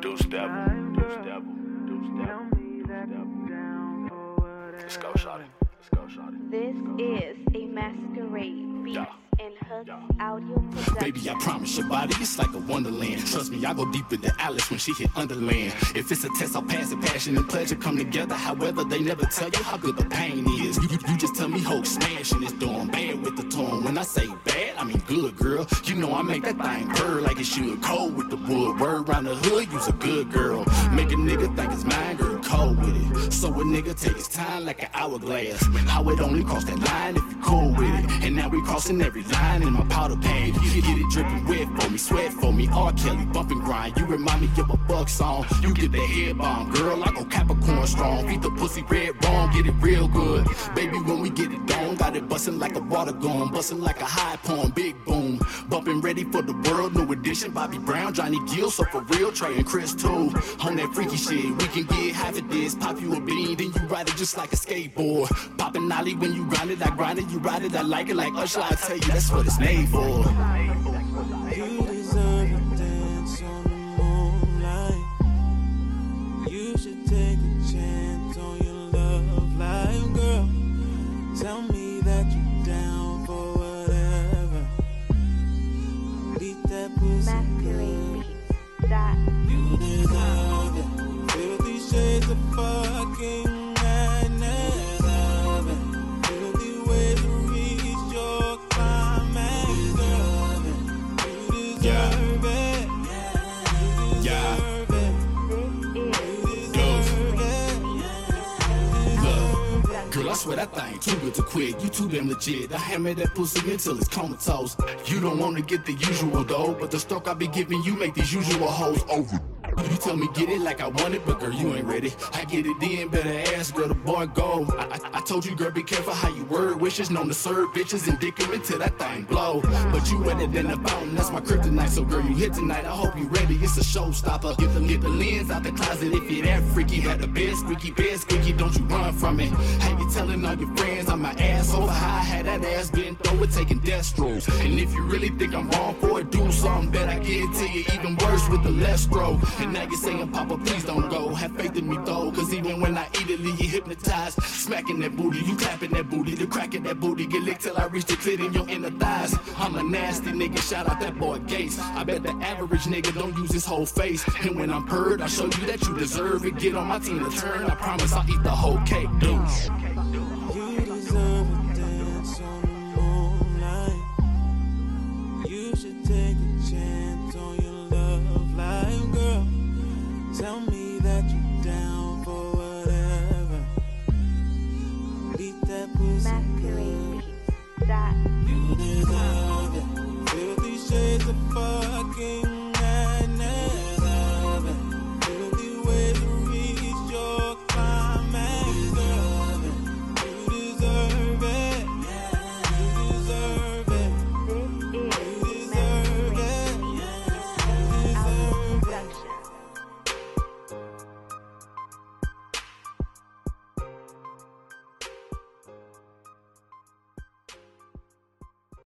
Duce Devil, Duce Devil, Duce Devil, Duce Devil. Let's go, Shotty. Let's go, Shotty. This is a masquerade beats Yeah. Baby, I promise your body it's like a wonderland. Trust me, I go deeper than Alice when she hit Underland. If it's a test, I'll pass it. Passion and pleasure come together. However, they never tell you how good the pain is. You, you, you just tell me Hulk smashing is doing bad with the tone. When I say bad, I mean good, girl. You know I make that thing purr like it should. Cold with the wood. Word around the hood, you's a good girl. Make a nigga think it's mine, girl. Cold with it. So a nigga take his time like an hourglass. How it only cross that line if you cool with it. And now we crossing every line in my powder pad. You get it dripping wet for me, sweat for me. R. Kelly bumping grind. You remind me of a buck song. You get the head bomb, girl. I go Capricorn strong. Beat the pussy red wrong, get it real good. Baby, when we get it done, got it busting like a water gun, busting like a high porn, big boom. Bumping ready for the world, new edition. Bobby Brown, Johnny Gill, so for real, Trey and Chris too. On that freaky shit, we can get half of this. Pop you a bean, then you ride it just like a skateboard. Popping Ollie when you grind it, I grind it, you ride it, I like it like Usher. I tell you, that's what it's made for. You deserve swear that thing too good to quit. You too damn legit. I hammer that pussy until it's comatose. You don't wanna get the usual though, but the stroke I be giving you make these usual hoes over. Tell me get it like I want it, but girl, you ain't ready. I get it then, better ask, girl, the boy go. I, I, I told you, girl, be careful how you word wishes. Known to serve bitches and dick 'em until that thing blow. But you wetter than a fountain, that's my kryptonite. So girl, you hit tonight, I hope you ready. It's a showstopper. Get the, get the lens out the closet if you that freaky. Got the bed squeaky, bed squeaky, don't you run from it. Hey, you telling all your friends I'm my ass over high. Had that ass through it, taking death strokes. And if you really think I'm wrong for it, do something better. I guarantee you even worse with the less stroke. And now Maggie saying, Papa, please don't go. Have faith in me though, cause even when I eat it, leave you hypnotized. Smacking that booty, you clapping that booty, the crack at that booty, get licked till I reach the clit in your inner thighs. I'm a nasty nigga, shout out that boy Gates. I bet the average nigga don't use his whole face. And when I'm purred, I show you that you deserve it. Get on my team to turn, I promise I'll eat the whole cake, dude. You deserve. Take a chance.